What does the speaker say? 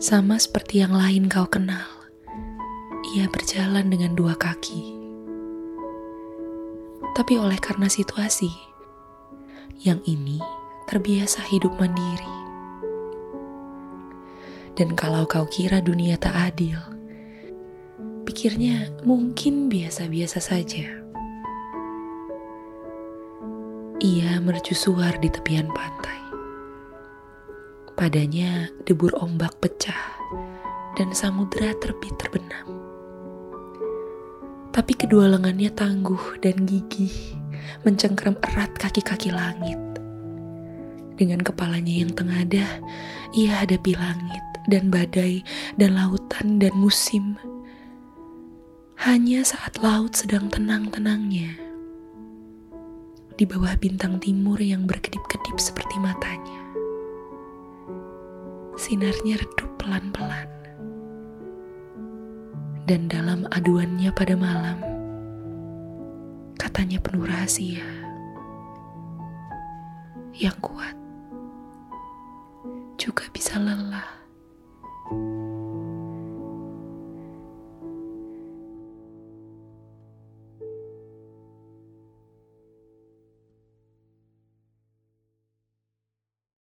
Sama seperti yang lain kau kenal, ia berjalan dengan dua kaki. Tapi oleh karena situasi, yang ini terbiasa hidup mandiri. Dan kalau kau kira dunia tak adil, pikirnya mungkin biasa-biasa saja. Ia mercusuar di tepian pantai. Padanya debur ombak pecah dan samudera terbit terbenam. Tapi kedua lengannya tangguh dan gigih mencengkram erat kaki-kaki langit. Dengan kepalanya yang tengadah, ia hadapi langit dan badai dan lautan dan musim. Hanya saat laut sedang tenang-tenangnya di bawah bintang timur yang berkedip-kedip seperti matanya. Sinarnya redup pelan-pelan. Dan dalam aduannya pada malam, katanya penuh rahasia. Yang kuat juga bisa lelah.